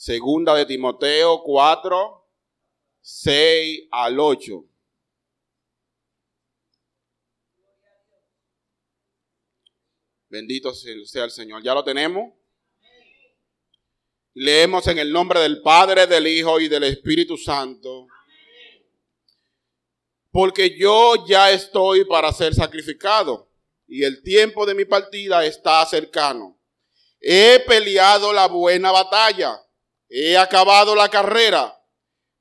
Segunda de Timoteo 4, 6 al 8. Bendito sea el Señor. ¿Ya lo tenemos? Leemos en el nombre del Padre, del Hijo y del Espíritu Santo. Porque yo ya estoy para ser sacrificado y el tiempo de mi partida está cercano. He peleado la buena batalla, he acabado la carrera,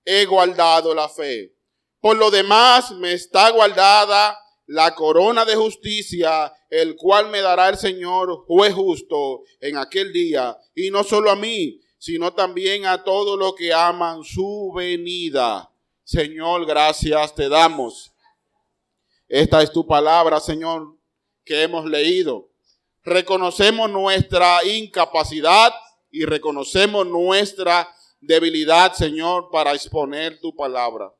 he guardado la fe. Por lo demás me está guardada la corona de justicia, el cual me dará el Señor juez justo en aquel día, y no solo a mí, sino también a todos los que aman su venida. Señor, gracias te damos. Esta es tu palabra, Señor, que hemos leído. Reconocemos nuestra incapacidad y reconocemos nuestra debilidad, Señor, para exponer tu palabra.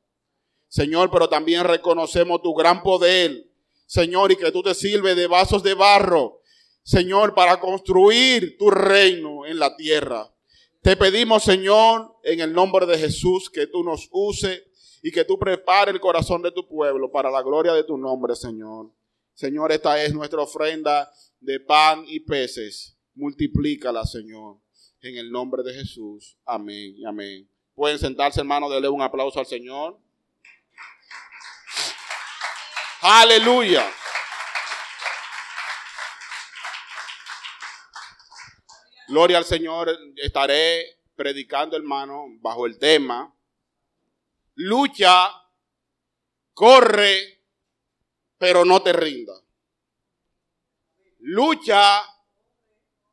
Señor, pero también reconocemos tu gran poder, Señor, y que tú te sirves de vasos de barro, Señor, para construir tu reino en la tierra. Te pedimos, Señor, en el nombre de Jesús, que tú nos use y que tú prepares el corazón de tu pueblo para la gloria de tu nombre, Señor. Señor, esta es nuestra ofrenda de pan y peces. Multiplícala, Señor, en el nombre de Jesús. Amén y amén. Pueden sentarse, hermano, denle un aplauso al Señor. Aleluya. Gloria al Señor. Estaré predicando, hermano, bajo el tema. Lucha, corre, pero no te rinda. Lucha,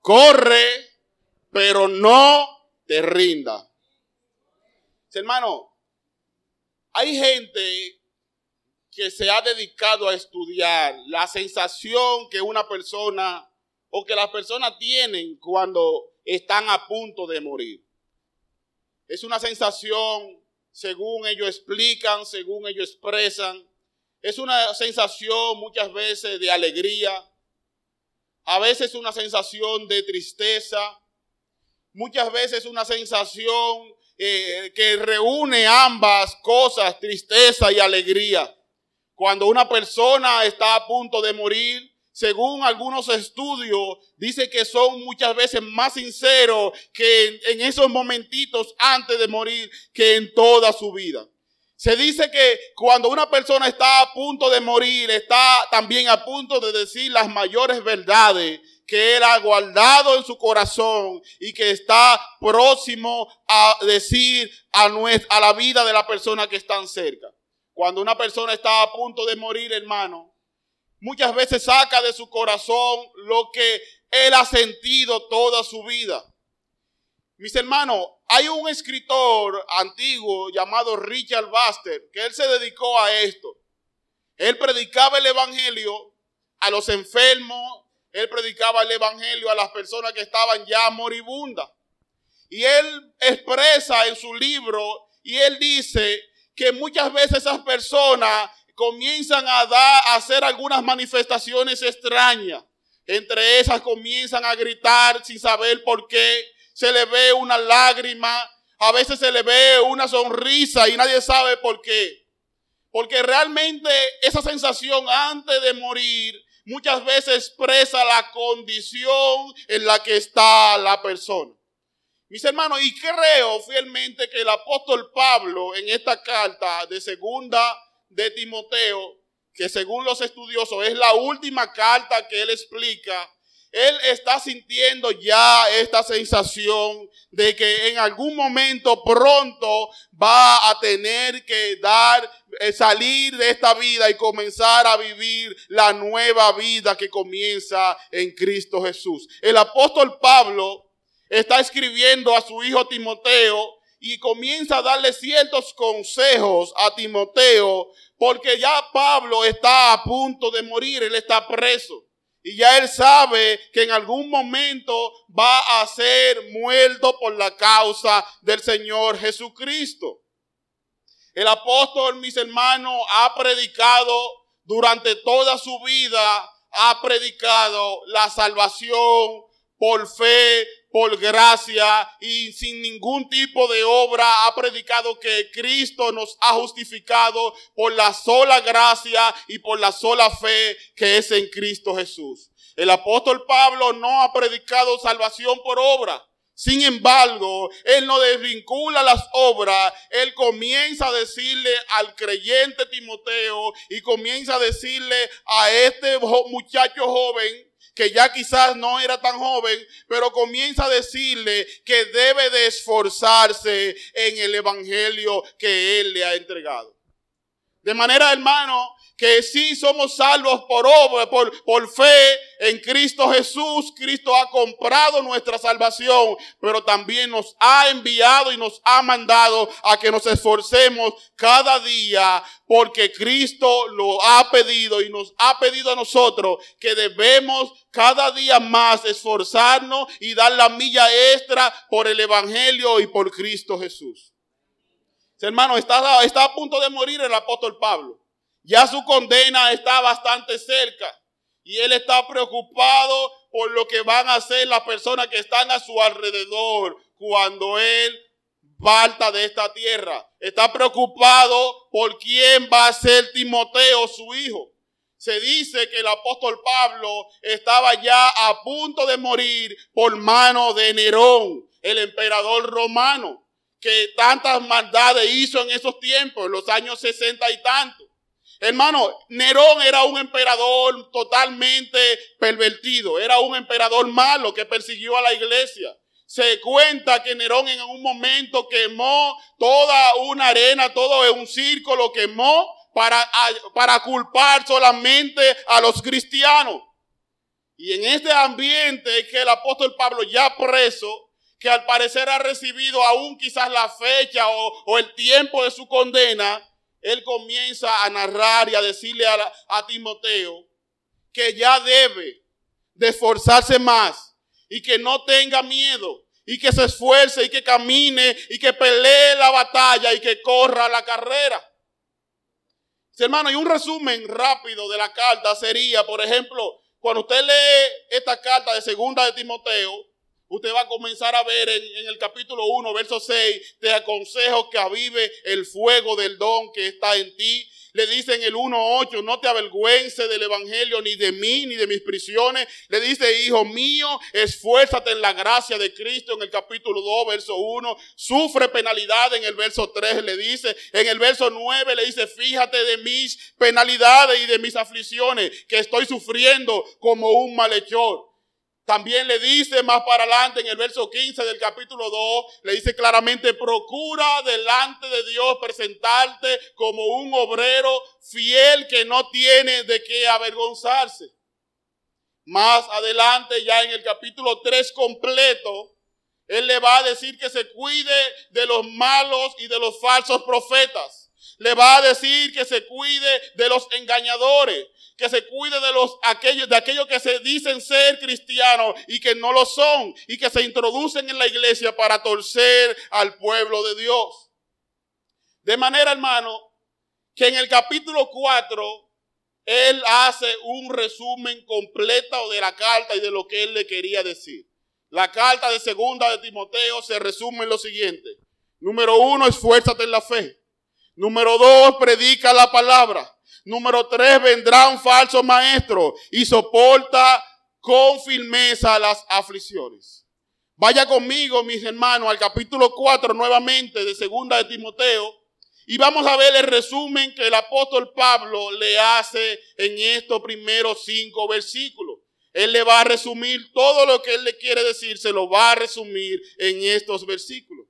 corre, pero no te rinda. Hermano, hay gente que se ha dedicado a estudiar la sensación que una persona o que las personas tienen cuando están a punto de morir. Es una sensación, según ellos explican, según ellos expresan, es una sensación muchas veces de alegría, a veces una sensación de tristeza, muchas veces una sensación eh, que reúne ambas cosas, tristeza y alegría. Cuando una persona está a punto de morir, según algunos estudios, dice que son muchas veces más sinceros que en, esos momentitos antes de morir que en toda su vida. Se dice que cuando una persona está a punto de morir, está también a punto de decir las mayores verdades que él ha guardado en su corazón y que está próximo a decir a, a la vida de la persona que están cerca. Cuando una persona está a punto de morir, hermano, muchas veces saca de su corazón lo que él ha sentido toda su vida. Mis hermanos, hay un escritor antiguo llamado Richard Baxter que él se dedicó a esto. Él predicaba el evangelio a los enfermos, él predicaba el evangelio a las personas que estaban ya moribundas. Y él expresa en su libro y él dice que muchas veces esas personas comienzan a dar, a hacer algunas manifestaciones extrañas. Entre esas comienzan a gritar sin saber por qué. Se le ve una lágrima, a veces se le ve una sonrisa y nadie sabe por qué. Porque realmente esa sensación antes de morir muchas veces expresa la condición en la que está la persona. Mis hermanos, y creo fielmente que el apóstol Pablo en esta carta de segunda de Timoteo, que según los estudiosos es la última carta que él explica, él está sintiendo ya esta sensación de que en algún momento pronto va a tener que dar, salir de esta vida y comenzar a vivir la nueva vida que comienza en Cristo Jesús. El apóstol Pablo está escribiendo a su hijo Timoteo y comienza a darle ciertos consejos a Timoteo porque ya Pablo está a punto de morir, él está preso. Y ya él sabe que en algún momento va a ser muerto por la causa del Señor Jesucristo. El apóstol, mis hermanos, ha predicado durante toda su vida, ha predicado la salvación por fe por gracia y sin ningún tipo de obra ha predicado que Cristo nos ha justificado por la sola gracia y por la sola fe que es en Cristo Jesús. El apóstol Pablo no ha predicado salvación por obra. Sin embargo, él no desvincula las obras, él comienza a decirle al creyente Timoteo y comienza a decirle a este muchacho joven que ya quizás no era tan joven, pero comienza a decirle que debe de esforzarse en el evangelio que él le ha entregado. De manera, hermano, que sí somos salvos por obra, por, por fe en Cristo Jesús. Cristo ha comprado nuestra salvación, pero también nos ha enviado y nos ha mandado a que nos esforcemos cada día porque Cristo lo ha pedido y nos ha pedido a nosotros que debemos cada día más esforzarnos y dar la milla extra por el Evangelio y por Cristo Jesús. Hermano, está, está a punto de morir el apóstol Pablo. Ya su condena está bastante cerca. Y él está preocupado por lo que van a hacer las personas que están a su alrededor cuando él falta de esta tierra. Está preocupado por quién va a ser Timoteo, su hijo. Se dice que el apóstol Pablo estaba ya a punto de morir por mano de Nerón, el emperador romano, que tantas maldades hizo en esos tiempos, en los años sesenta y tantos. Hermano, Nerón era un emperador totalmente pervertido, era un emperador malo que persiguió a la iglesia. Se cuenta que Nerón en un momento quemó toda una arena, todo un circo lo quemó para, para culpar solamente a los cristianos. Y en este ambiente que el apóstol Pablo ya preso, que al parecer ha recibido aún quizás la fecha o el tiempo de su condena, él comienza a narrar y a decirle a, Timoteo que ya debe de esforzarse más y que no tenga miedo y que se esfuerce y que camine y que pelee la batalla y que corra la carrera. hermano, y un resumen rápido de la carta sería, por ejemplo, cuando usted lee esta carta de segunda de Timoteo, Usted va a comenzar a ver en, el capítulo 1, verso 6, te aconsejo que avive el fuego del don que está en ti. Le dice en el 1.8, no te avergüences del evangelio ni de mí ni de mis prisiones. Le dice, hijo mío, esfuérzate en la gracia de Cristo en el capítulo 2, verso 1. Sufre penalidad en el verso 3, le dice. En el verso 9 le dice, fíjate de mis penalidades y de mis aflicciones que estoy sufriendo como un malhechor. También le dice más para adelante en el verso 15 del capítulo 2, le dice claramente, procura delante de Dios presentarte como un obrero fiel que no tiene de qué avergonzarse. Más adelante, ya en el capítulo 3 completo, él le va a decir que se cuide de los malos y de los falsos profetas le va a decir que se cuide de los engañadores, que se cuide de los aquellos de aquellos que se dicen ser cristianos y que no lo son y que se introducen en la iglesia para torcer al pueblo de Dios. De manera, hermano, que en el capítulo 4 él hace un resumen completo de la carta y de lo que él le quería decir. La carta de segunda de Timoteo se resume en lo siguiente. Número uno, esfuérzate en la fe. Número dos, predica la palabra. Número tres, vendrá un falso maestro y soporta con firmeza las aflicciones. Vaya conmigo, mis hermanos, al capítulo 4 nuevamente de segunda de Timoteo. Y vamos a ver el resumen que el apóstol Pablo le hace en estos primeros cinco versículos. Él le va a resumir todo lo que él le quiere decir, se lo va a resumir en estos versículos.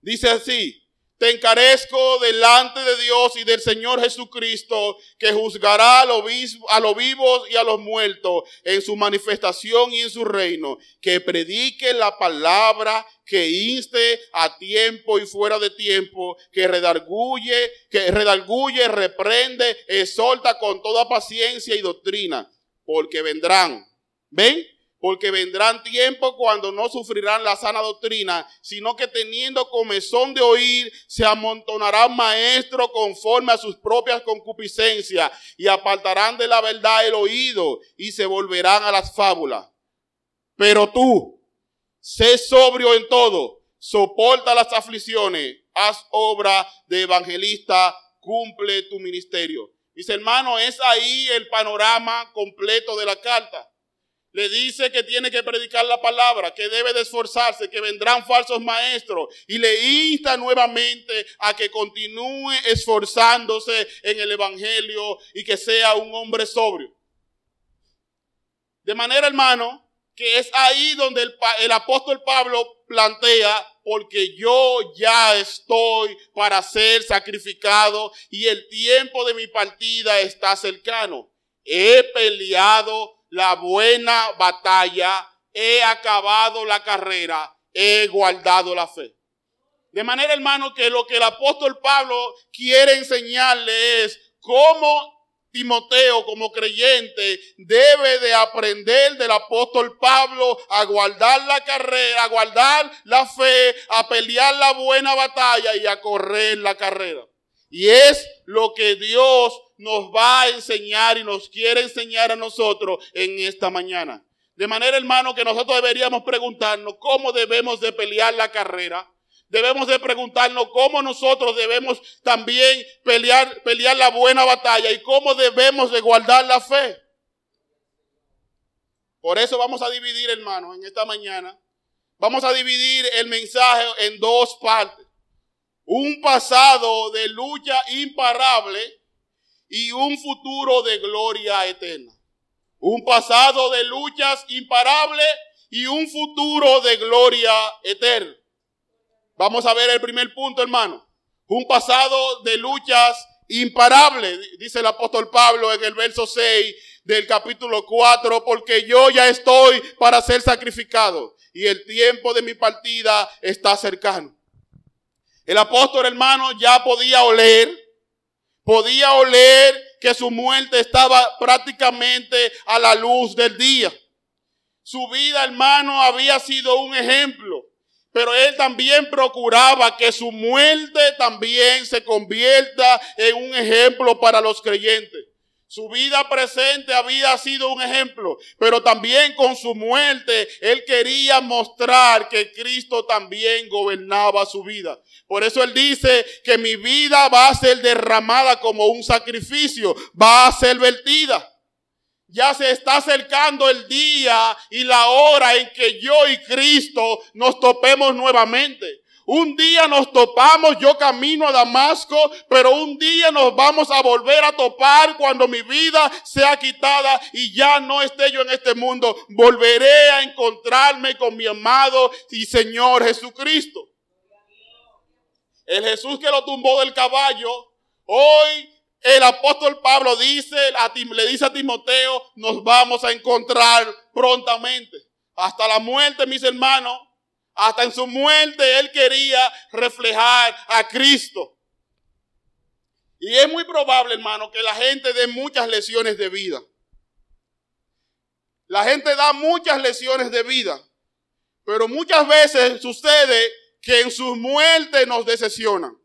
Dice así, te encarezco delante de Dios y del Señor Jesucristo, que juzgará a los, vivos y a los muertos en su manifestación y en su reino, que predique la palabra, que inste a tiempo y fuera de tiempo, que redarguye, que redarguye, reprende, exhorta con toda paciencia y doctrina, porque vendrán. ¿Ven? Porque vendrán tiempos cuando no sufrirán la sana doctrina, sino que teniendo comezón de oír, se amontonarán maestros conforme a sus propias concupiscencias y apartarán de la verdad el oído y se volverán a las fábulas. Pero tú, sé sobrio en todo, soporta las aflicciones, haz obra de evangelista, cumple tu ministerio. Mis hermanos, es ahí el panorama completo de la carta. Le dice que tiene que predicar la palabra, que debe de esforzarse, que vendrán falsos maestros. Y le insta nuevamente a que continúe esforzándose en el Evangelio y que sea un hombre sobrio. De manera, hermano, que es ahí donde el, el apóstol Pablo plantea, porque yo ya estoy para ser sacrificado y el tiempo de mi partida está cercano. He peleado la buena batalla, he acabado la carrera, he guardado la fe. De manera, hermano, que lo que el apóstol Pablo quiere enseñarle es cómo Timoteo como creyente debe de aprender del apóstol Pablo a guardar la carrera, a guardar la fe, a pelear la buena batalla y a correr la carrera. Y es lo que Dios nos va a enseñar y nos quiere enseñar a nosotros en esta mañana. De manera, hermano, que nosotros deberíamos preguntarnos cómo debemos de pelear la carrera Debemos de preguntarnos cómo nosotros debemos también pelear, pelear la buena batalla y cómo debemos de guardar la fe. Por eso vamos a dividir, hermanos, en esta mañana. Vamos a dividir el mensaje en dos partes. Un pasado de lucha imparable y un futuro de gloria eterna. Un pasado de luchas imparables y un futuro de gloria eterna. Vamos a ver el primer punto, hermano. Un pasado de luchas imparables, dice el apóstol Pablo en el verso 6 del capítulo 4, porque yo ya estoy para ser sacrificado y el tiempo de mi partida está cercano. El apóstol hermano ya podía oler, podía oler que su muerte estaba prácticamente a la luz del día. Su vida, hermano, había sido un ejemplo pero él también procuraba que su muerte también se convierta en un ejemplo para los creyentes. Su vida presente había sido un ejemplo, pero también con su muerte él quería mostrar que Cristo también gobernaba su vida. Por eso él dice que mi vida va a ser derramada como un sacrificio, va a ser vertida. Ya se está acercando el día y la hora en que yo y Cristo nos topemos nuevamente. Un día nos topamos, yo camino a Damasco, pero un día nos vamos a volver a topar cuando mi vida sea quitada y ya no esté yo en este mundo. Volveré a encontrarme con mi amado y Señor Jesucristo. El Jesús que lo tumbó del caballo, hoy el apóstol Pablo dice, le dice a Timoteo, nos vamos a encontrar prontamente. Hasta la muerte, mis hermanos, hasta en su muerte él quería reflejar a Cristo. Y es muy probable, hermano, que la gente dé muchas lesiones de vida. La gente da muchas lesiones de vida. Pero muchas veces sucede que en su muerte nos decepcionan.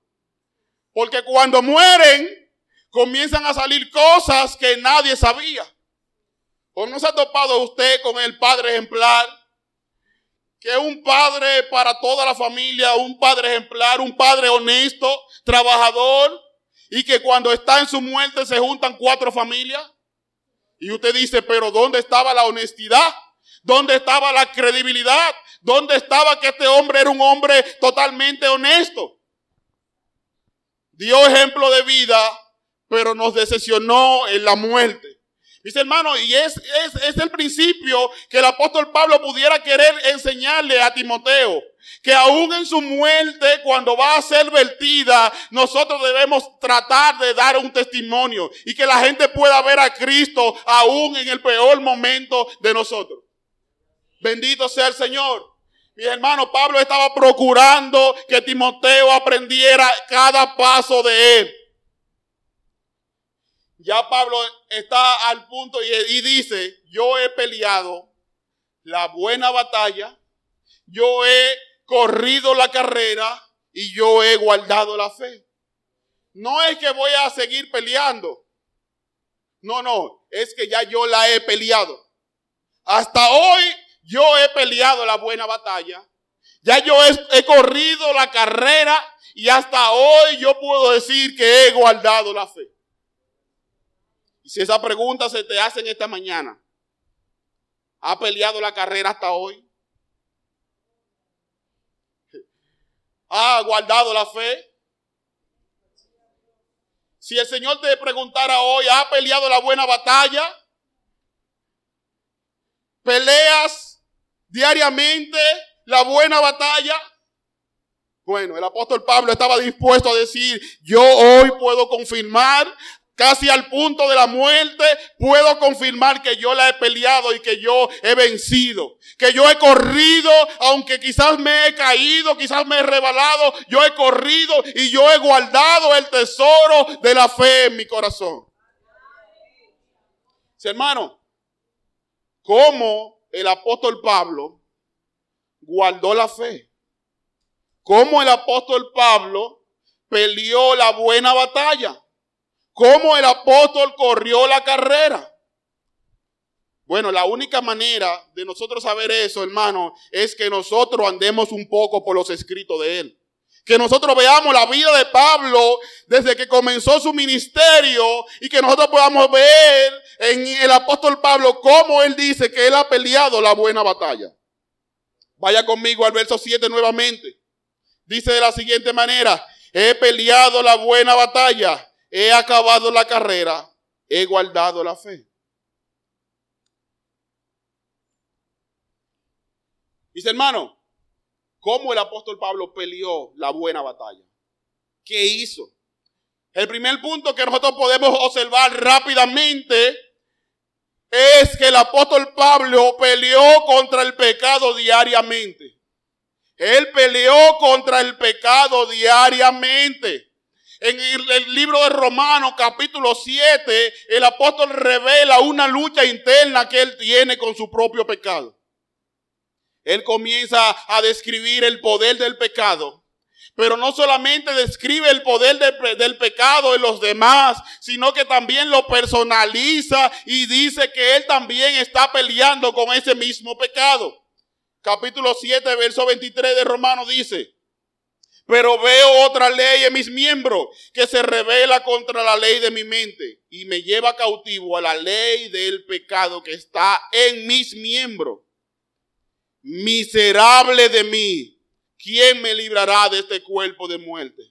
Porque cuando mueren, comienzan a salir cosas que nadie sabía. ¿O no se ha topado usted con el padre ejemplar? Que un padre para toda la familia, un padre ejemplar, un padre honesto, trabajador, y que cuando está en su muerte se juntan cuatro familias. Y usted dice, pero ¿dónde estaba la honestidad? ¿Dónde estaba la credibilidad? ¿Dónde estaba que este hombre era un hombre totalmente honesto? Dio ejemplo de vida pero nos decepcionó en la muerte. Dice hermano, y es, es, es, el principio que el apóstol Pablo pudiera querer enseñarle a Timoteo. Que aún en su muerte, cuando va a ser vertida, nosotros debemos tratar de dar un testimonio y que la gente pueda ver a Cristo aún en el peor momento de nosotros. Bendito sea el Señor. Mi hermano Pablo estaba procurando que Timoteo aprendiera cada paso de él. Ya Pablo está al punto y, dice, yo he peleado la buena batalla, yo he corrido la carrera y yo he guardado la fe. No es que voy a seguir peleando. No, no, es que ya yo la he peleado. Hasta hoy yo he peleado la buena batalla. Ya yo he, he, corrido la carrera y hasta hoy yo puedo decir que he guardado la fe. Y si esa pregunta se te hace en esta mañana, ¿ha peleado la carrera hasta hoy? ¿Ha guardado la fe? Si el Señor te preguntara hoy, ¿ha peleado la buena batalla? ¿Peleas diariamente la buena batalla? Bueno, el apóstol Pablo estaba dispuesto a decir, yo hoy puedo confirmar casi al punto de la muerte, puedo confirmar que yo la he peleado y que yo he vencido. Que yo he corrido, aunque quizás me he caído, quizás me he rebalado, yo he corrido y yo he guardado el tesoro de la fe en mi corazón. Sí, hermano, ¿cómo el apóstol Pablo guardó la fe? ¿Cómo el apóstol Pablo peleó la buena batalla? ¿Cómo el apóstol corrió la carrera? Bueno, la única manera de nosotros saber eso, hermano, es que nosotros andemos un poco por los escritos de él. Que nosotros veamos la vida de Pablo desde que comenzó su ministerio y que nosotros podamos ver en el apóstol Pablo cómo él dice que él ha peleado la buena batalla. Vaya conmigo al verso 7 nuevamente. Dice de la siguiente manera, he peleado la buena batalla he acabado la carrera, he guardado la fe. Dice hermano, ¿cómo el apóstol Pablo peleó la buena batalla? ¿Qué hizo? El primer punto que nosotros podemos observar rápidamente es que el apóstol Pablo peleó contra el pecado diariamente. Él peleó contra el pecado diariamente. En el, libro de Romanos capítulo 7, el apóstol revela una lucha interna que él tiene con su propio pecado. Él comienza a describir el poder del pecado. Pero no solamente describe el poder del pecado en los demás, sino que también lo personaliza y dice que él también está peleando con ese mismo pecado. Capítulo 7, verso 23 de Romanos dice, pero veo otra ley en mis miembros que se revela contra la ley de mi mente y me lleva cautivo a la ley del pecado que está en mis miembros. Miserable de mí, ¿quién me librará de este cuerpo de muerte?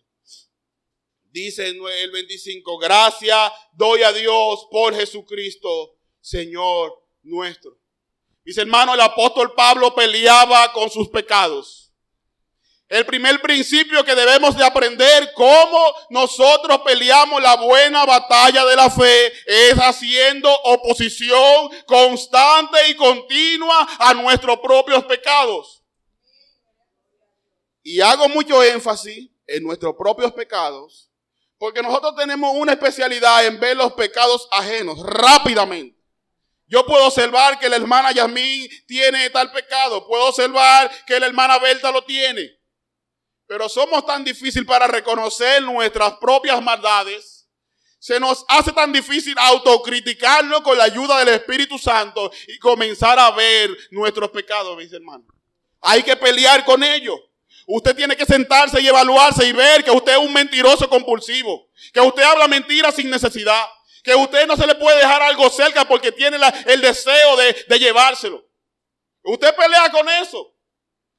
Dice el 25, gracias doy a Dios por Jesucristo, Señor nuestro. Mis hermanos, el apóstol Pablo peleaba con sus pecados. El primer principio que debemos de aprender cómo nosotros peleamos la buena batalla de la fe es haciendo oposición constante y continua a nuestros propios pecados. Y hago mucho énfasis en nuestros propios pecados porque nosotros tenemos una especialidad en ver los pecados ajenos rápidamente. Yo puedo observar que la hermana Yasmín tiene tal pecado. Puedo observar que la hermana Berta lo tiene. Pero somos tan difícil para reconocer nuestras propias maldades. Se nos hace tan difícil autocriticarnos con la ayuda del Espíritu Santo y comenzar a ver nuestros pecados, mis hermanos. Hay que pelear con ellos. Usted tiene que sentarse y evaluarse y ver que usted es un mentiroso compulsivo. Que usted habla mentiras sin necesidad. Que usted no se le puede dejar algo cerca porque tiene el deseo de, de llevárselo. Usted pelea con eso.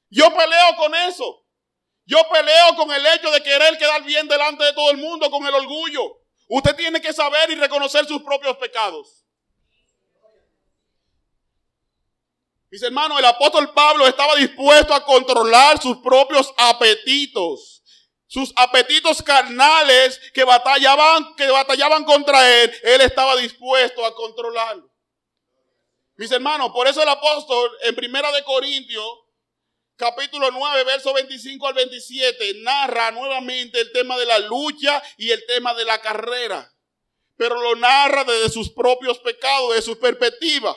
Yo peleo con eso. Yo peleo con el hecho de querer quedar bien delante de todo el mundo, con el orgullo. Usted tiene que saber y reconocer sus propios pecados. Mis hermanos, el apóstol Pablo estaba dispuesto a controlar sus propios apetitos. Sus apetitos carnales que batallaban, que batallaban contra él, él estaba dispuesto a controlarlo. Mis hermanos, por eso el apóstol en Primera de Corintios capítulo 9, verso 25 al 27, narra nuevamente el tema de la lucha y el tema de la carrera. Pero lo narra desde sus propios pecados, de su perspectiva.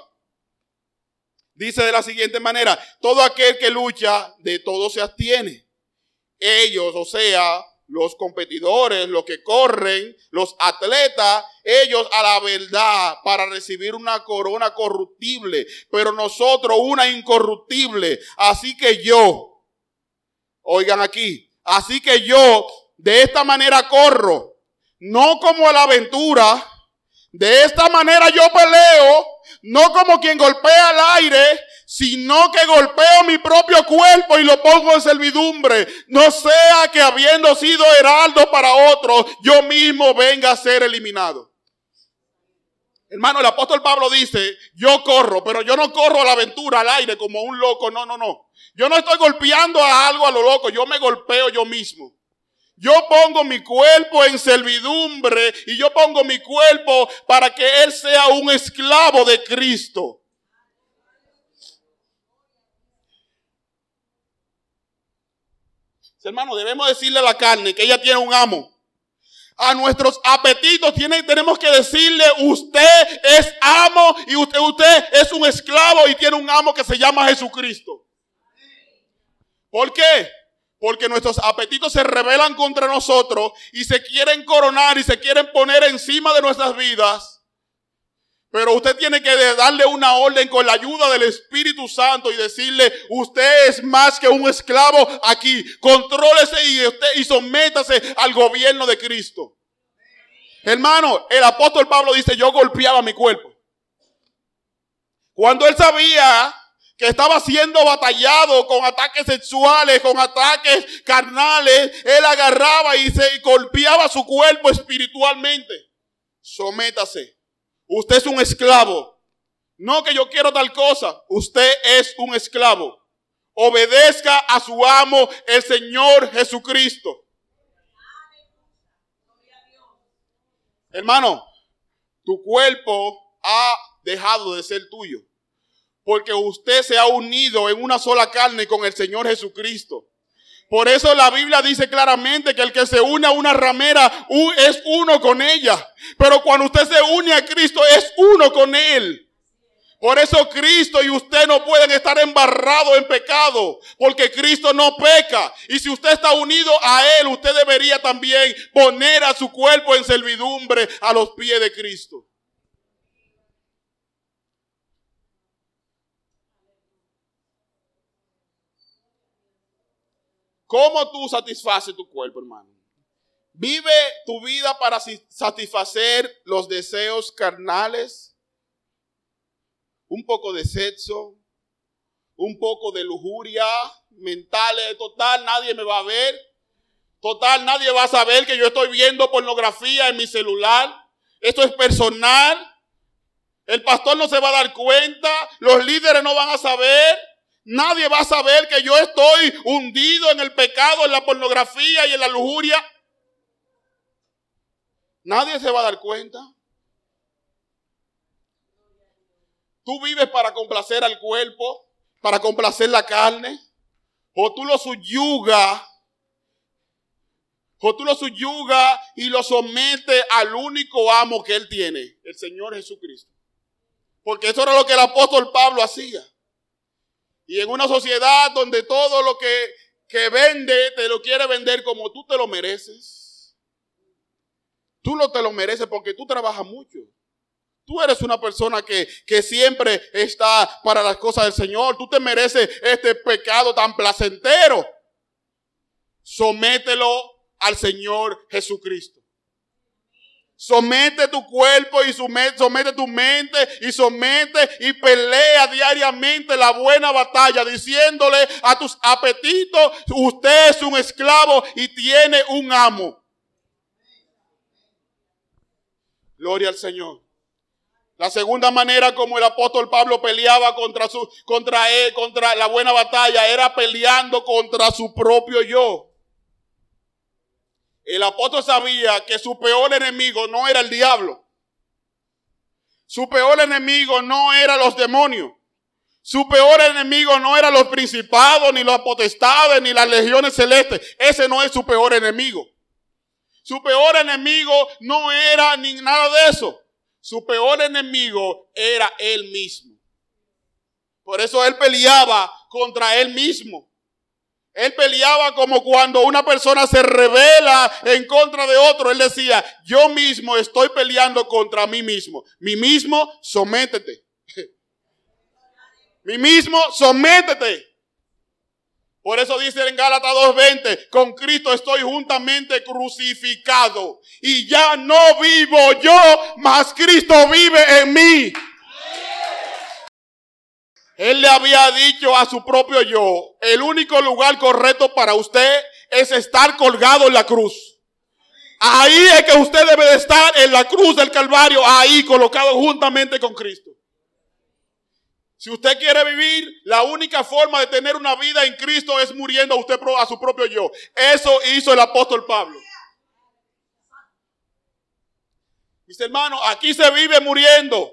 Dice de la siguiente manera, todo aquel que lucha, de todo se abstiene. Ellos, o sea, los competidores, los que corren, los atletas, ellos a la verdad para recibir una corona corruptible, pero nosotros una incorruptible. Así que yo, oigan aquí, así que yo de esta manera corro, no como a la aventura, de esta manera yo peleo, no como quien golpea al aire, sino que golpeo mi propio cuerpo y lo pongo en servidumbre. No sea que habiendo sido heraldo para otro, yo mismo venga a ser eliminado. Hermano, el apóstol Pablo dice, yo corro, pero yo no corro a la aventura, al aire, como un loco. No, no, no. Yo no estoy golpeando a algo a lo loco, yo me golpeo yo mismo. Yo pongo mi cuerpo en servidumbre y yo pongo mi cuerpo para que Él sea un esclavo de Cristo. Hermano, debemos decirle a la carne que ella tiene un amo. A nuestros apetitos tiene, tenemos que decirle, usted es amo y usted, usted es un esclavo y tiene un amo que se llama Jesucristo. ¿Por qué? Porque nuestros apetitos se rebelan contra nosotros y se quieren coronar y se quieren poner encima de nuestras vidas. Pero usted tiene que darle una orden con la ayuda del Espíritu Santo y decirle, usted es más que un esclavo aquí. Contrólese y, usted, y sométase al gobierno de Cristo. Hermano, el apóstol Pablo dice, yo golpeaba mi cuerpo. Cuando él sabía que estaba siendo batallado con ataques sexuales, con ataques carnales, él agarraba y se golpeaba su cuerpo espiritualmente. Sométase Usted es un esclavo. No que yo quiero tal cosa. Usted es un esclavo. Obedezca a su amo, el Señor Jesucristo. Hermano, tu cuerpo ha dejado de ser tuyo. Porque usted se ha unido en una sola carne con el Señor Jesucristo. Por eso la Biblia dice claramente que el que se une a una ramera es uno con ella. Pero cuando usted se une a Cristo es uno con Él. Por eso Cristo y usted no pueden estar embarrados en pecado, porque Cristo no peca. Y si usted está unido a Él, usted debería también poner a su cuerpo en servidumbre a los pies de Cristo. ¿Cómo tú satisfaces tu cuerpo, hermano? Vive tu vida para satisfacer los deseos carnales, un poco de sexo, un poco de lujuria mentales. Total, nadie me va a ver. Total, nadie va a saber que yo estoy viendo pornografía en mi celular. Esto es personal. El pastor no se va a dar cuenta. Los líderes no van a saber. Nadie va a saber que yo estoy hundido en el pecado, en la pornografía y en la lujuria. Nadie se va a dar cuenta. Tú vives para complacer al cuerpo, para complacer la carne, o tú lo subyugas, o tú lo subyugas y lo sometes al único amo que él tiene, el Señor Jesucristo. Porque eso era lo que el apóstol Pablo hacía. Y en una sociedad donde todo lo que, que vende te lo quiere vender como tú te lo mereces. Tú no te lo mereces porque tú trabajas mucho. Tú eres una persona que, que, siempre está para las cosas del Señor. Tú te mereces este pecado tan placentero. Somételo al Señor Jesucristo. Somete tu cuerpo y somete, tu mente y somete y pelea diariamente la buena batalla diciéndole a tus apetitos, usted es un esclavo y tiene un amo. Gloria al Señor. La segunda manera como el apóstol Pablo peleaba contra su, contra él, contra la buena batalla, era peleando contra su propio yo. El apóstol sabía que su peor enemigo no era el diablo. Su peor enemigo no era los demonios. Su peor enemigo no eran los principados, ni los potestades, ni las legiones celestes. Ese no es su peor enemigo. Su peor enemigo no era ni nada de eso. Su peor enemigo era él mismo. Por eso él peleaba contra él mismo. Él peleaba como cuando una persona se revela en contra de otro. Él decía, yo mismo estoy peleando contra mí mismo. Mi mismo, sométete. Mi mismo, sométete. Por eso dice en Gálatas 2.20, con Cristo estoy juntamente crucificado. Y ya no vivo yo, mas Cristo vive en mí. Él le había dicho a su propio yo, el único lugar correcto para usted es estar colgado en la cruz. Ahí es que usted debe de estar en la cruz del Calvario, ahí colocado juntamente con Cristo. Si usted quiere vivir, la única forma de tener una vida en Cristo es muriendo a usted a su propio yo. Eso hizo el apóstol Pablo. Mis hermanos, aquí se vive muriendo.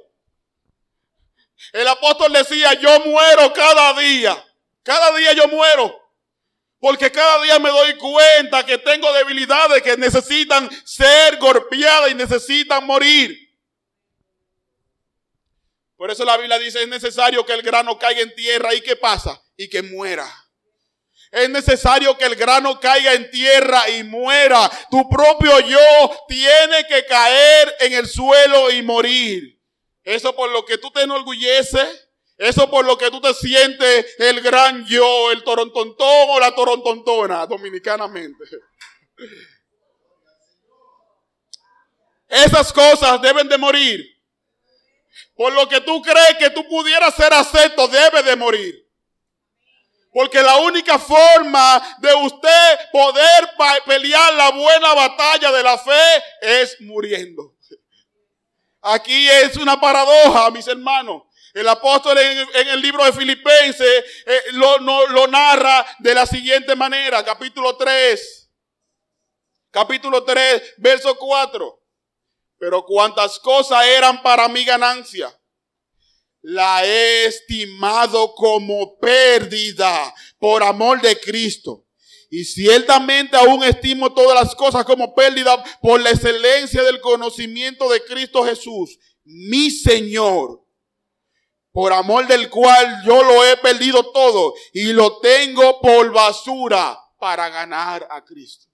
El apóstol decía, yo muero cada día. Cada día yo muero. Porque cada día me doy cuenta que tengo debilidades que necesitan ser golpeadas y necesitan morir. Por eso la Biblia dice, es necesario que el grano caiga en tierra y que pasa y que muera. Es necesario que el grano caiga en tierra y muera. Tu propio yo tiene que caer en el suelo y morir. Eso por lo que tú te enorgulleces. Eso por lo que tú te sientes el gran yo, el torontontón o la torontontona, dominicanamente. Esas cosas deben de morir. Por lo que tú crees que tú pudieras ser acepto, debe de morir. Porque la única forma de usted poder pelear la buena batalla de la fe es muriendo. Aquí es una paradoja, mis hermanos. El apóstol en, el libro de Filipenses eh, lo, lo narra de la siguiente manera, capítulo 3. Capítulo 3, verso 4. Pero cuantas cosas eran para mi ganancia, la he estimado como pérdida por amor de Cristo. Y ciertamente aún estimo todas las cosas como pérdida por la excelencia del conocimiento de Cristo Jesús, mi Señor, por amor del cual yo lo he perdido todo y lo tengo por basura para ganar a Cristo.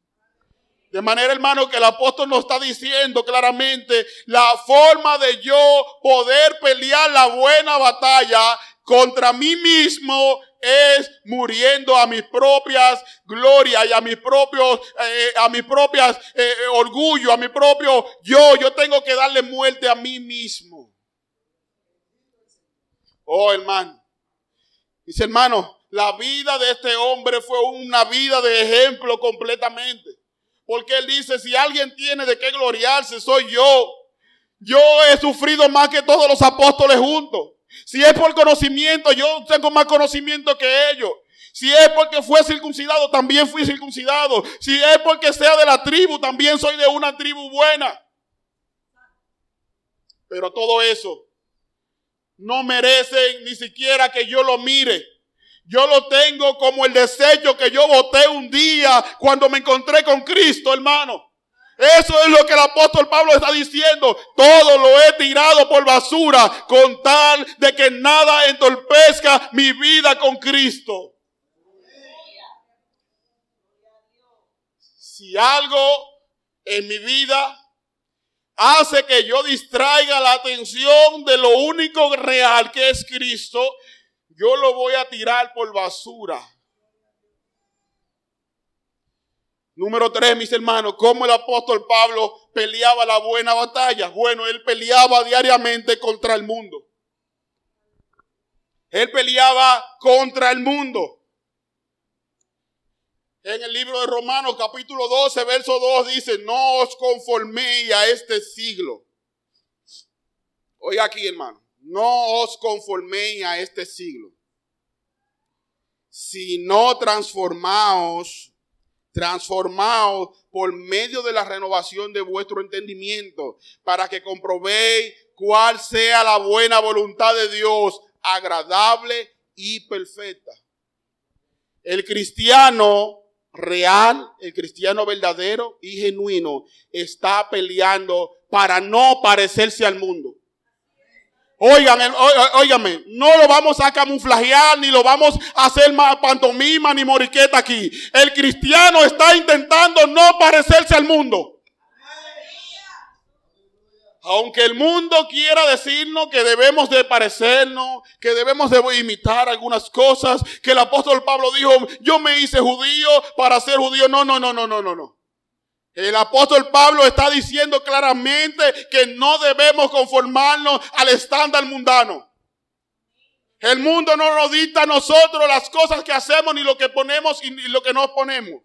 De manera, hermano, que el apóstol nos está diciendo claramente la forma de yo poder pelear la buena batalla contra mí mismo es muriendo a mis propias glorias y a mis propios, eh, a mis propias eh, orgullo, a mi propio yo. Yo tengo que darle muerte a mí mismo. Oh, hermano. Dice, hermano, la vida de este hombre fue una vida de ejemplo completamente. Porque él dice, si alguien tiene de qué gloriarse, soy yo. Yo he sufrido más que todos los apóstoles juntos. Si es por conocimiento, yo tengo más conocimiento que ellos. Si es porque fue circuncidado, también fui circuncidado. Si es porque sea de la tribu, también soy de una tribu buena. Pero todo eso no merece ni siquiera que yo lo mire. Yo lo tengo como el desecho que yo boté un día cuando me encontré con Cristo, hermano. Eso es lo que el apóstol Pablo está diciendo. Todo lo he tirado por basura con tal de que nada entorpezca mi vida con Cristo. Si algo en mi vida hace que yo distraiga la atención de lo único real que es Cristo, yo lo voy a tirar por basura. Número tres, mis hermanos, ¿cómo el apóstol Pablo peleaba la buena batalla? Bueno, él peleaba diariamente contra el mundo. Él peleaba contra el mundo. En el libro de Romanos capítulo 12, verso 2 dice, no os conforméis a este siglo. Oiga aquí, hermano no os conforméis a este siglo, sino transformaos, transformaos por medio de la renovación de vuestro entendimiento, para que comprobéis cuál sea la buena voluntad de Dios, agradable y perfecta. El cristiano real, el cristiano verdadero y genuino está peleando para no parecerse al mundo Oigan, óigame, no lo vamos a camuflajear, ni lo vamos a hacer pantomima ni moriqueta aquí. El cristiano está intentando no parecerse al mundo. Aunque el mundo quiera decirnos que debemos de parecernos, que debemos de imitar algunas cosas, que el apóstol Pablo dijo, yo me hice judío para ser judío. No, no, no, no, no, no, no. El apóstol Pablo está diciendo claramente que no debemos conformarnos al estándar mundano. El mundo no nos dicta a nosotros las cosas que hacemos, ni lo que ponemos y lo que no ponemos.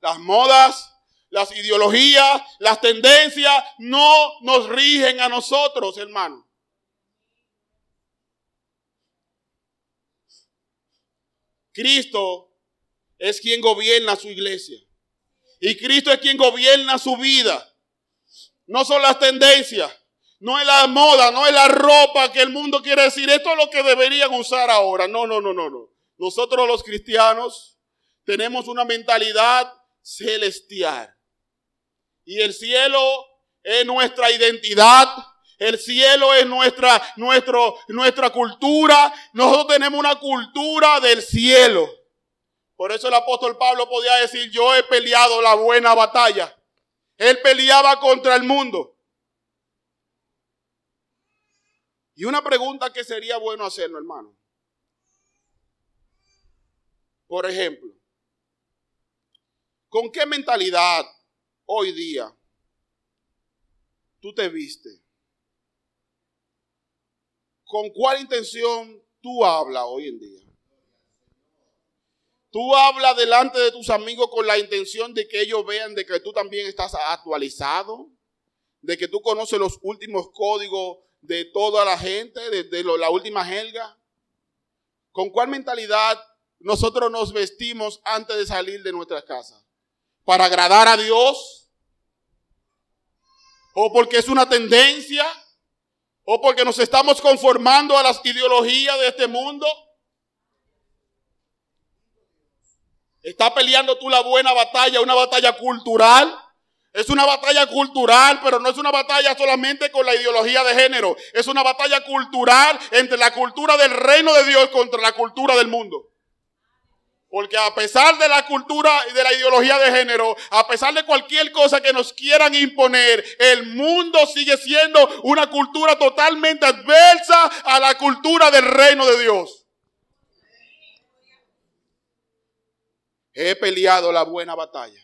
Las modas, las ideologías, las tendencias no nos rigen a nosotros, hermano. Cristo es quien gobierna su iglesia. Y Cristo es quien gobierna su vida. No son las tendencias, no es la moda, no es la ropa que el mundo quiere decir. Esto es lo que deberían usar ahora. No, no, no, no, no. Nosotros los cristianos tenemos una mentalidad celestial. Y el cielo es nuestra identidad. El cielo es nuestra, nuestro, nuestra cultura. Nosotros tenemos una cultura del cielo. Por eso el apóstol Pablo podía decir, yo he peleado la buena batalla. Él peleaba contra el mundo. Y una pregunta que sería bueno hacernos, hermano. Por ejemplo, ¿con qué mentalidad hoy día tú te viste? ¿Con cuál intención tú hablas hoy en día? Tú hablas delante de tus amigos con la intención de que ellos vean de que tú también estás actualizado, de que tú conoces los últimos códigos de toda la gente, de, la última helga. ¿Con cuál mentalidad nosotros nos vestimos antes de salir de nuestra casa? ¿Para agradar a Dios? o porque es una tendencia, o porque nos estamos conformando a las ideologías de este mundo. Está peleando tú la buena batalla, una batalla cultural. Es una batalla cultural, pero no es una batalla solamente con la ideología de género. Es una batalla cultural entre la cultura del reino de Dios contra la cultura del mundo. Porque a pesar de la cultura y de la ideología de género, a pesar de cualquier cosa que nos quieran imponer, el mundo sigue siendo una cultura totalmente adversa a la cultura del reino de Dios. He peleado la buena batalla.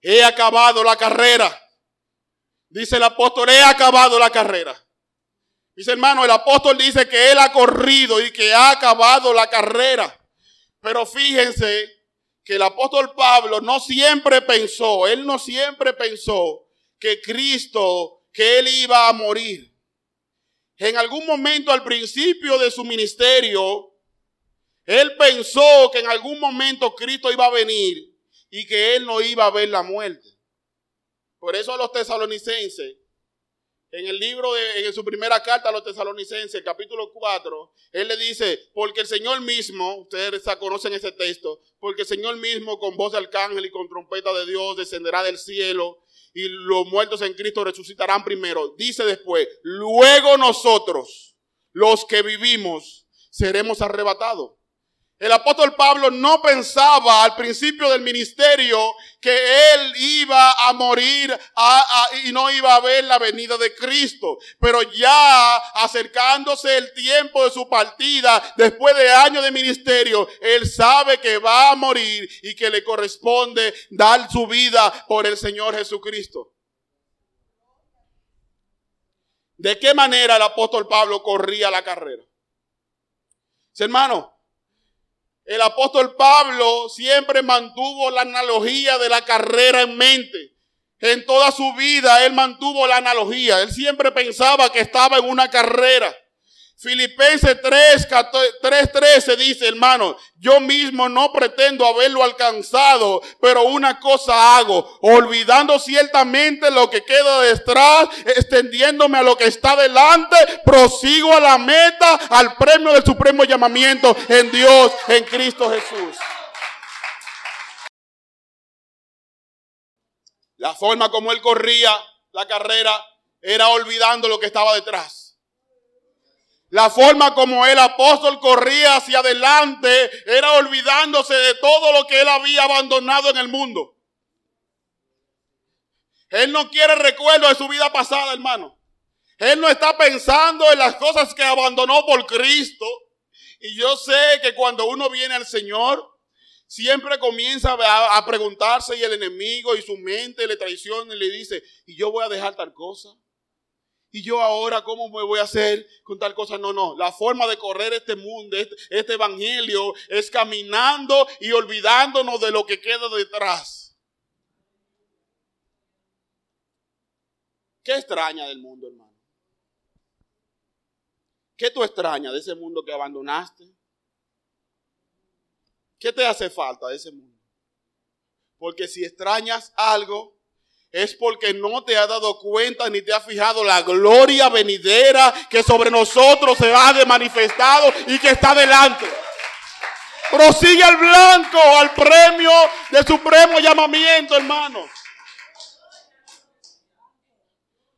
He acabado la carrera. Dice el apóstol, he acabado la carrera. Dice hermano, el apóstol dice que él ha corrido y que ha acabado la carrera. Pero fíjense que el apóstol Pablo no siempre pensó, él no siempre pensó que Cristo, que él iba a morir. En algún momento al principio de su ministerio, él pensó que en algún momento Cristo iba a venir y que él no iba a ver la muerte. Por eso a los tesalonicenses, en el libro, de, en su primera carta a los tesalonicenses, capítulo 4, él le dice, porque el Señor mismo, ustedes conocen ese texto, porque el Señor mismo con voz de arcángel y con trompeta de Dios descenderá del cielo y los muertos en Cristo resucitarán primero. Dice después, luego nosotros, los que vivimos, seremos arrebatados. El apóstol Pablo no pensaba al principio del ministerio que él iba a morir y no iba a ver la venida de Cristo. Pero ya acercándose el tiempo de su partida, después de años de ministerio, él sabe que va a morir y que le corresponde dar su vida por el Señor Jesucristo. ¿De qué manera el apóstol Pablo corría la carrera? Hermano, el apóstol Pablo siempre mantuvo la analogía de la carrera en mente. En toda su vida él mantuvo la analogía. Él siempre pensaba que estaba en una carrera. Filipenses 3, 13 dice, hermano, yo mismo no pretendo haberlo alcanzado, pero una cosa hago, olvidando ciertamente lo que queda detrás, extendiéndome a lo que está delante, prosigo a la meta, al premio del supremo llamamiento en Dios, en Cristo Jesús. La forma como él corría la carrera era olvidando lo que estaba detrás. La forma como el apóstol corría hacia adelante era olvidándose de todo lo que él había abandonado en el mundo. Él no quiere recuerdo de su vida pasada, hermano. Él no está pensando en las cosas que abandonó por Cristo. Y yo sé que cuando uno viene al Señor, siempre comienza a, preguntarse y el enemigo y su mente le traiciona y le dice, ¿y yo voy a dejar tal cosa? ¿Y yo ahora cómo me voy a hacer con tal cosa? No, no. La forma de correr este mundo, este, este evangelio, es caminando y olvidándonos de lo que queda detrás. ¿Qué extraña del mundo, hermano? ¿Qué tú extrañas de ese mundo que abandonaste? ¿Qué te hace falta de ese mundo? Porque si extrañas algo, es porque no te has dado cuenta ni te has fijado la gloria venidera que sobre nosotros se ha de manifestado y que está delante. Prosigue al blanco, al premio de supremo llamamiento, hermano.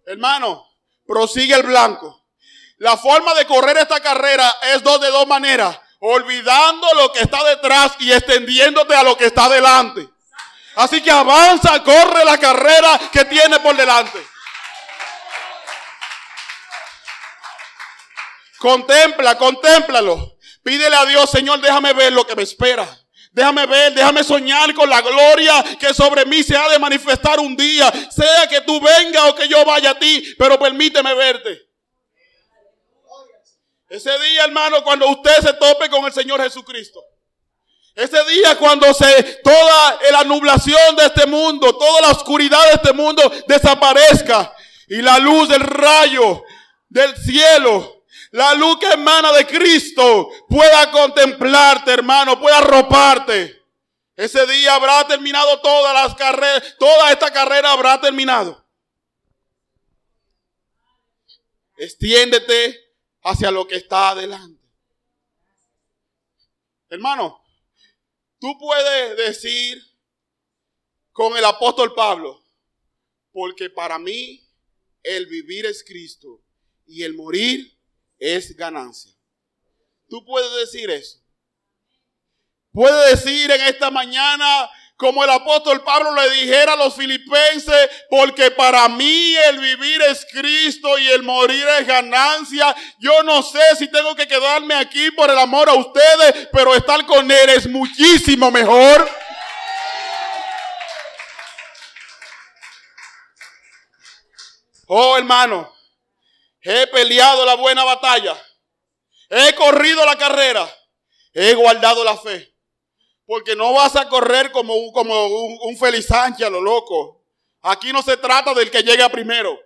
Hermano, prosigue el blanco. La forma de correr esta carrera es de dos maneras olvidando lo que está detrás y extendiéndote a lo que está delante. Así que avanza, corre la carrera que tiene por delante. Contempla, contémplalo. Pídele a Dios, Señor, déjame ver lo que me espera. Déjame ver, déjame soñar con la gloria que sobre mí se ha de manifestar un día. Sea que tú vengas o que yo vaya a ti, pero permíteme verte. Ese día, hermano, cuando usted se tope con el Señor Jesucristo. Ese día cuando se toda la nublación de este mundo, toda la oscuridad de este mundo desaparezca y la luz del rayo del cielo, la luz que emana de Cristo pueda contemplarte, hermano, pueda arroparte. Ese día habrá terminado todas las carreras, toda esta carrera habrá terminado. Extiéndete hacia lo que está adelante. Hermano, tú puedes decir con el apóstol Pablo, porque para mí el vivir es Cristo y el morir es ganancia. Tú puedes decir eso. Puedes decir en esta mañana, como el apóstol Pablo le dijera a los filipenses, porque para mí el vivir es Cristo y el morir es ganancia. Yo no sé si tengo que quedarme aquí por el amor a ustedes, pero estar con Él es muchísimo mejor. Oh hermano, he peleado la buena batalla, he corrido la carrera, he guardado la fe. Porque no vas a correr como un, como un, Feliz Sánchez a lo loco. Aquí no se trata del que llega primero.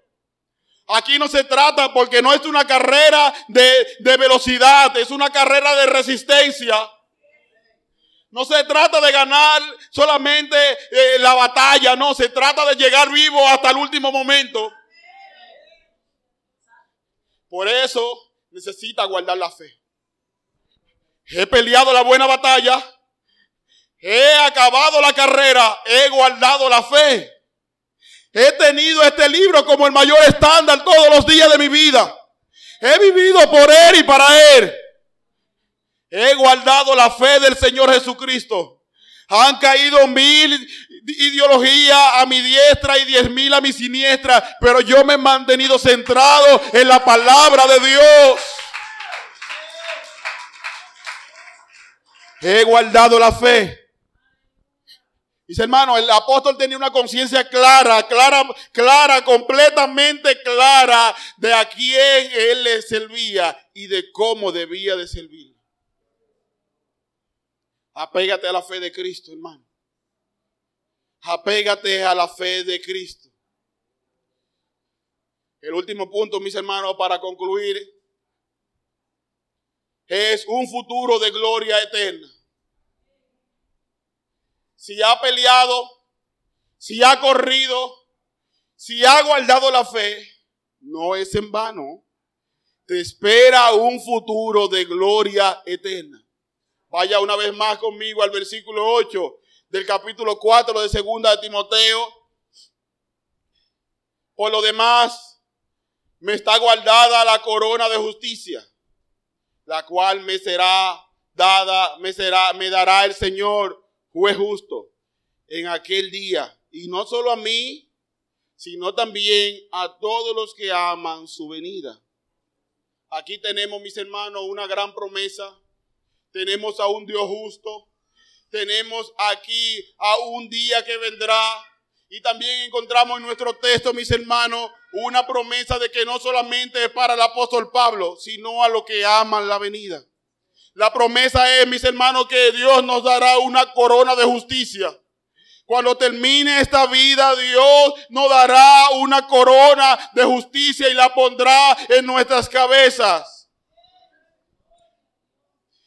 Aquí no se trata porque no es una carrera de, velocidad, es una carrera de resistencia. No se trata de ganar solamente eh, la batalla, no, se trata de llegar vivo hasta el último momento. Por eso necesita guardar la fe. He peleado la buena batalla, He acabado la carrera, he guardado la fe. He tenido este libro como el mayor estándar todos los días de mi vida. He vivido por Él y para Él. He guardado la fe del Señor Jesucristo. Han caído mil ideologías a mi diestra y diez mil a mi siniestra, pero yo me he mantenido centrado en la palabra de Dios. He guardado la fe. Dice hermano, el apóstol tenía una conciencia clara, clara, clara, completamente clara de a quién él le servía y de cómo debía de servir. Apégate a la fe de Cristo, hermano. Apégate a la fe de Cristo. El último punto, mis hermanos, para concluir, es un futuro de gloria eterna si ha peleado, si ha corrido, si ha guardado la fe, no es en vano. Te espera un futuro de gloria eterna. Vaya una vez más conmigo al versículo 8 del capítulo 4 de segunda de Timoteo. Por lo demás, me está guardada la corona de justicia, la cual me será dada, me será, me dará el Señor, juez justo, en aquel día. Y no solo a mí, sino también a todos los que aman su venida. Aquí tenemos, mis hermanos, una gran promesa. Tenemos a un Dios justo. Tenemos aquí a un día que vendrá. Y también encontramos en nuestro texto, mis hermanos, una promesa de que no solamente es para el apóstol Pablo, sino a los que aman la venida. La promesa es, mis hermanos, que Dios nos dará una corona de justicia. Cuando termine esta vida, Dios nos dará una corona de justicia y la pondrá en nuestras cabezas.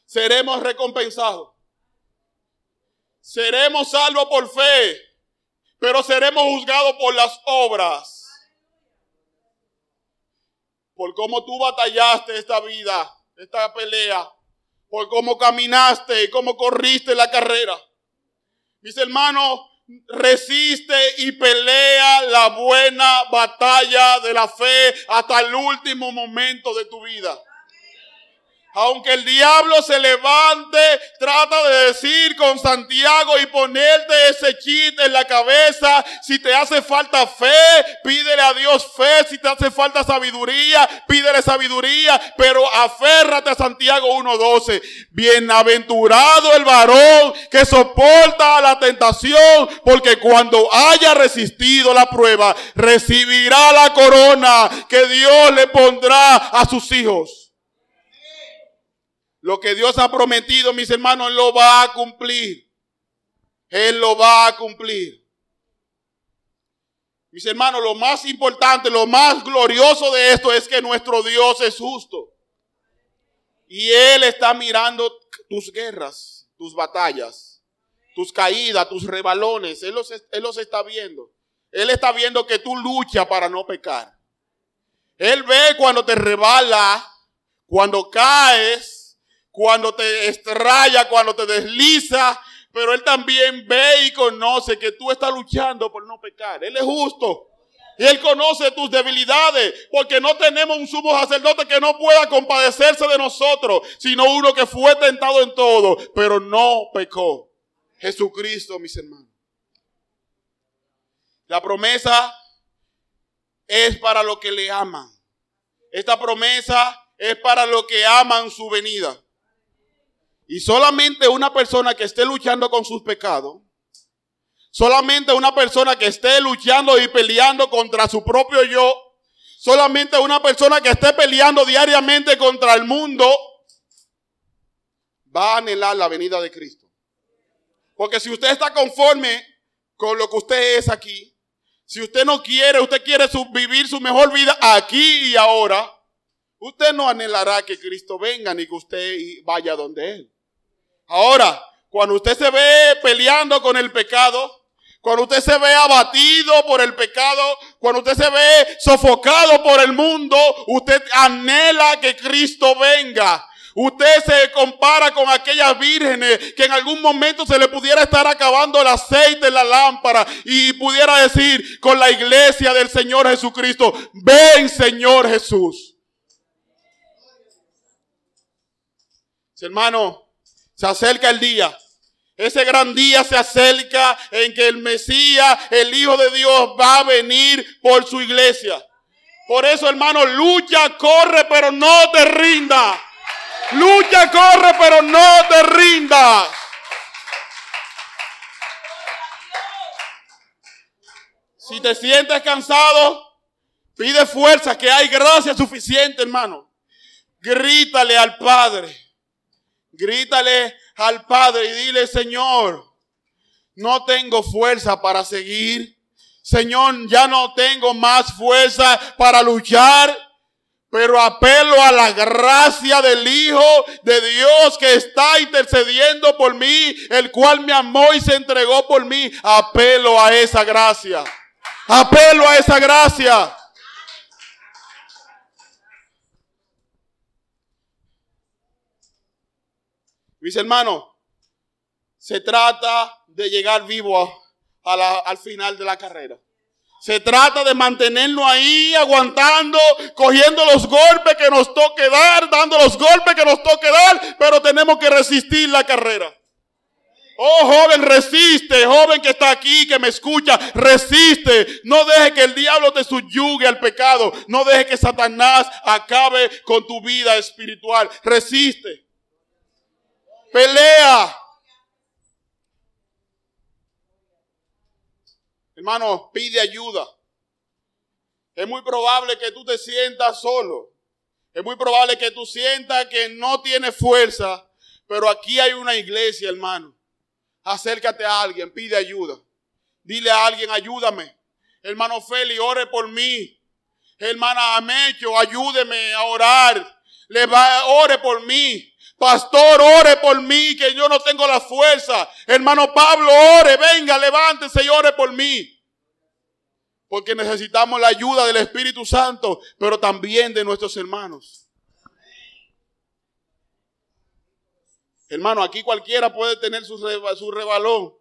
Seremos recompensados. Seremos salvos por fe, pero seremos juzgados por las obras. Por cómo tú batallaste esta vida, esta pelea, por cómo caminaste y cómo corriste la carrera. Mis hermanos, resiste y pelea la buena batalla de la fe hasta el último momento de tu vida. Aunque el diablo se levante, trata de decir con Santiago y ponerte ese chit en la cabeza. Si te hace falta fe, pídele a Dios fe. Si te hace falta sabiduría, pídele sabiduría. Pero aférrate a Santiago 1.12. Bienaventurado el varón que soporta la tentación, porque cuando haya resistido la prueba, recibirá la corona que Dios le pondrá a sus hijos. Lo que Dios ha prometido, mis hermanos, Él lo va a cumplir. Él lo va a cumplir. Mis hermanos, lo más importante, lo más glorioso de esto es que nuestro Dios es justo. Y Él está mirando tus guerras, tus batallas, tus caídas, tus rebalones. Él los, él los está viendo. Él está viendo que tú luchas para no pecar. Él ve cuando te rebala, cuando caes, cuando te estrella, cuando te desliza, pero Él también ve y conoce que tú estás luchando por no pecar. Él es justo. Y Él conoce tus debilidades, porque no tenemos un sumo sacerdote que no pueda compadecerse de nosotros, sino uno que fue tentado en todo, pero no pecó. Jesucristo, mis hermanos. La promesa es para los que le aman. Esta promesa es para los que aman su venida. Y solamente una persona que esté luchando con sus pecados, solamente una persona que esté luchando y peleando contra su propio yo, solamente una persona que esté peleando diariamente contra el mundo, va a anhelar la venida de Cristo. Porque si usted está conforme con lo que usted es aquí, si usted no quiere, usted quiere vivir su mejor vida aquí y ahora, usted no anhelará que Cristo venga ni que usted vaya donde Él. Ahora, cuando usted se ve peleando con el pecado, cuando usted se ve abatido por el pecado, cuando usted se ve sofocado por el mundo, usted anhela que Cristo venga. Usted se compara con aquellas vírgenes que en algún momento se le pudiera estar acabando el aceite en la lámpara y pudiera decir con la iglesia del Señor Jesucristo, ven Señor Jesús. Hermano, se acerca el día. Ese gran día se acerca en que el Mesías, el Hijo de Dios, va a venir por su iglesia. Por eso, hermano, lucha, corre, pero no te rinda. Lucha, corre, pero no te rinda. Si te sientes cansado, pide fuerza, que hay gracia suficiente, hermano. Grítale al Padre. Grítale al Padre y dile, Señor, no tengo fuerza para seguir. Señor, ya no tengo más fuerza para luchar. Pero apelo a la gracia del Hijo de Dios que está intercediendo por mí, el cual me amó y se entregó por mí. Apelo a esa gracia. Apelo a esa gracia. Mis hermanos, se trata de llegar vivo al final de la carrera. Se trata de mantenernos ahí, aguantando, cogiendo los golpes que nos toque dar, dando los golpes que nos toque dar, pero tenemos que resistir la carrera. Oh joven, resiste, joven que está aquí, que me escucha, resiste. No deje que el diablo te subyugue al pecado. No deje que Satanás acabe con tu vida espiritual. Resiste. Pelea. Hermano, pide ayuda. Es muy probable que tú te sientas solo. Es muy probable que tú sientas que no tienes fuerza. Pero aquí hay una iglesia, hermano acércate a alguien, pide ayuda. Dile a alguien, ayúdame. Hermano Feli, ore por mí. Hermana Amecho, ayúdeme a orar. Le va, ore por mí. Pastor, ore por mí, que yo no tengo la fuerza. Hermano Pablo, ore, venga, levántese y ore por mí. Porque necesitamos la ayuda del Espíritu Santo, pero también de nuestros hermanos. Hermano, aquí cualquiera puede tener su, su rebalón.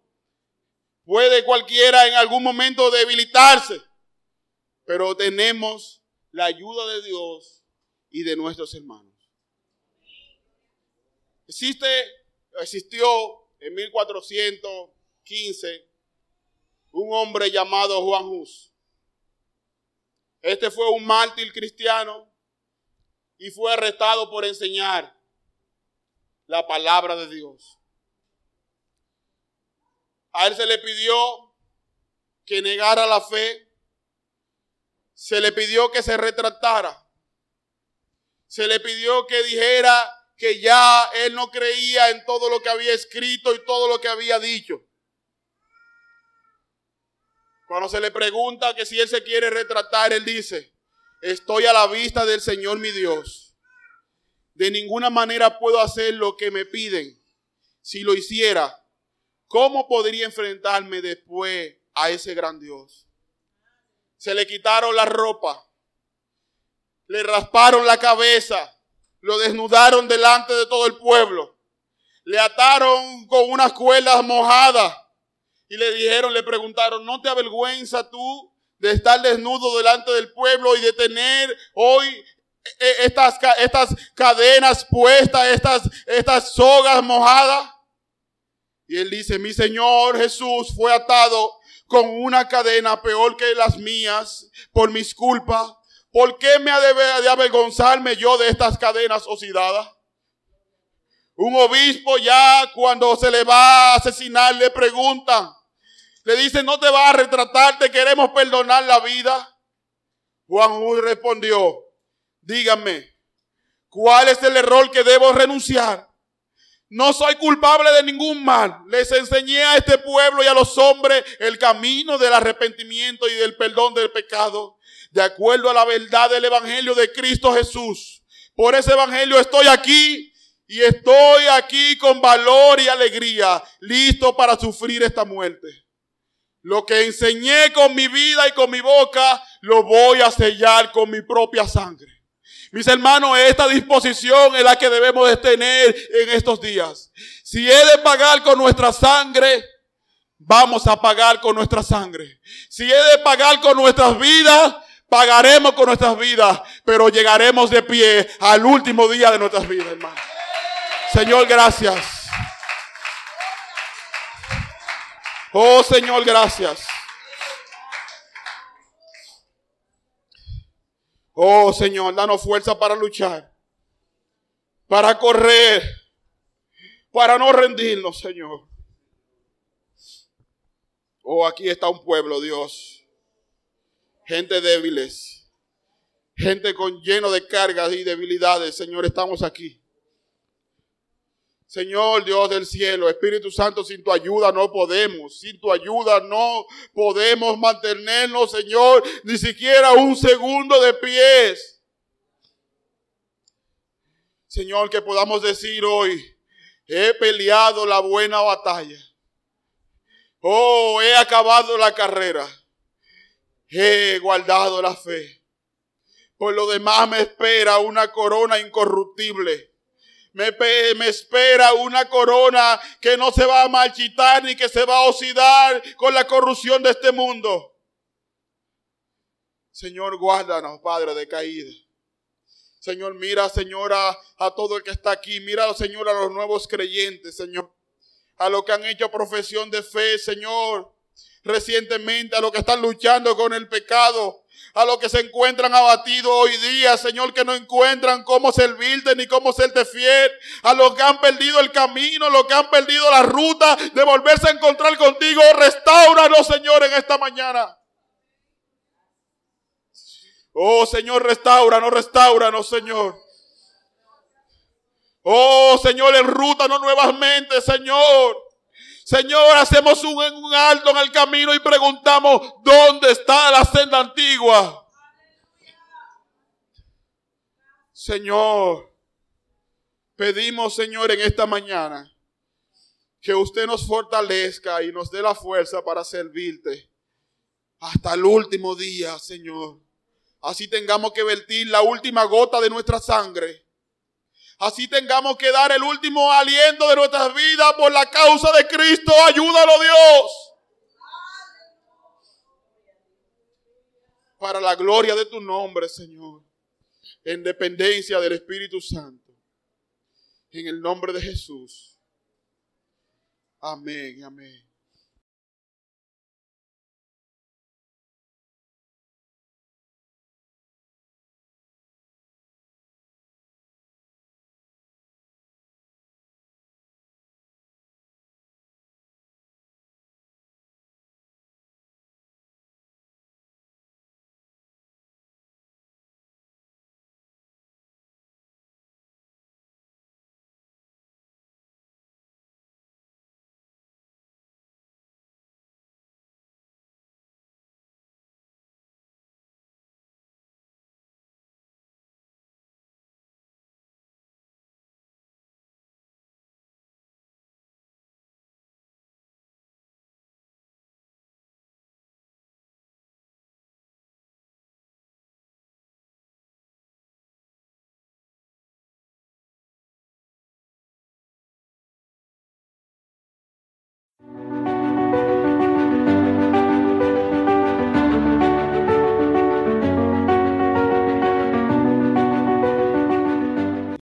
Puede cualquiera en algún momento debilitarse. Pero tenemos la ayuda de Dios y de nuestros hermanos. Existe, existió en 1415 un hombre llamado Juan Hus. Este fue un mártir cristiano y fue arrestado por enseñar la palabra de Dios. A él se le pidió que negara la fe. Se le pidió que se retratara. Se le pidió que dijera que ya él no creía en todo lo que había escrito y todo lo que había dicho. Cuando se le pregunta que si él se quiere retratar, él dice, estoy a la vista del Señor mi Dios de ninguna manera puedo hacer lo que me piden. Si lo hiciera, ¿cómo podría enfrentarme después a ese gran Dios? Se le quitaron la ropa, le rasparon la cabeza, lo desnudaron delante de todo el pueblo, le ataron con unas cuerdas mojadas y le dijeron, le preguntaron, ¿no te avergüenza tú de estar desnudo delante del pueblo y de tener hoy e, estas, estas cadenas puestas, estas, estas sogas mojadas. Y él dice, mi Señor Jesús fue atado con una cadena peor que las mías por mis culpas. ¿Por qué me ha de, avergonzarme yo de estas cadenas oxidadas? Un obispo ya cuando se le va a asesinar le preguntan, le dice, no te vas a retratar, te queremos perdonar la vida. Juan Hud respondió, Díganme, ¿cuál es el error que debo renunciar? No soy culpable de ningún mal. Les enseñé a este pueblo y a los hombres el camino del arrepentimiento y del perdón del pecado, de acuerdo a la verdad del Evangelio de Cristo Jesús. Por ese Evangelio estoy aquí y estoy aquí con valor y alegría, listo para sufrir esta muerte. Lo que enseñé con mi vida y con mi boca, lo voy a sellar con mi propia sangre. Mis hermanos, esta disposición es la que debemos de tener en estos días. Si he de pagar con nuestra sangre, vamos a pagar con nuestra sangre. Si he de pagar con nuestras vidas, pagaremos con nuestras vidas, pero llegaremos de pie al último día de nuestras vidas, hermano. Señor, gracias. Oh Señor, gracias. Oh Señor, danos fuerza para luchar, para correr, para no rendirnos, Señor. Oh, aquí está un pueblo, Dios. Gente débiles, gente con lleno de cargas y debilidades, Señor, estamos aquí. Señor Dios del cielo, Espíritu Santo, sin tu ayuda no podemos, sin tu ayuda no podemos mantenernos, Señor, ni siquiera un segundo de pies. Señor, que podamos decir hoy, he peleado la buena batalla. Oh, he acabado la carrera. He guardado la fe. Por lo demás me espera una corona incorruptible me, me, espera una corona que no se va a marchitar ni que se va a oxidar con la corrupción de este mundo. Señor, guárdanos, Padre, de caída. Señor, mira, Señora, a todo el que está aquí. Mira, Señor, a los nuevos creyentes, Señor. A los que han hecho profesión de fe, Señor. Recientemente, a los que están luchando con el pecado. A los que se encuentran abatidos hoy día, Señor, que no encuentran cómo servirte ni cómo serte fiel. A los que han perdido el camino, los que han perdido la ruta de volverse a encontrar contigo. Restauranos, Señor, en esta mañana. Oh Señor, restauranos, restauranos, Señor. Oh Señor, enrútanos nuevamente, Señor. Señor, hacemos un, un alto en el camino y preguntamos, ¿dónde está la senda antigua? Señor, pedimos, Señor, en esta mañana que usted nos fortalezca y nos dé la fuerza para servirte hasta el último día, Señor. Así tengamos que vertir la última gota de nuestra sangre. Así tengamos que dar el último aliento de nuestras vidas por la causa de Cristo. Ayúdalo Dios. Para la gloria de tu nombre, Señor. En dependencia del Espíritu Santo. En el nombre de Jesús. Amén, amén.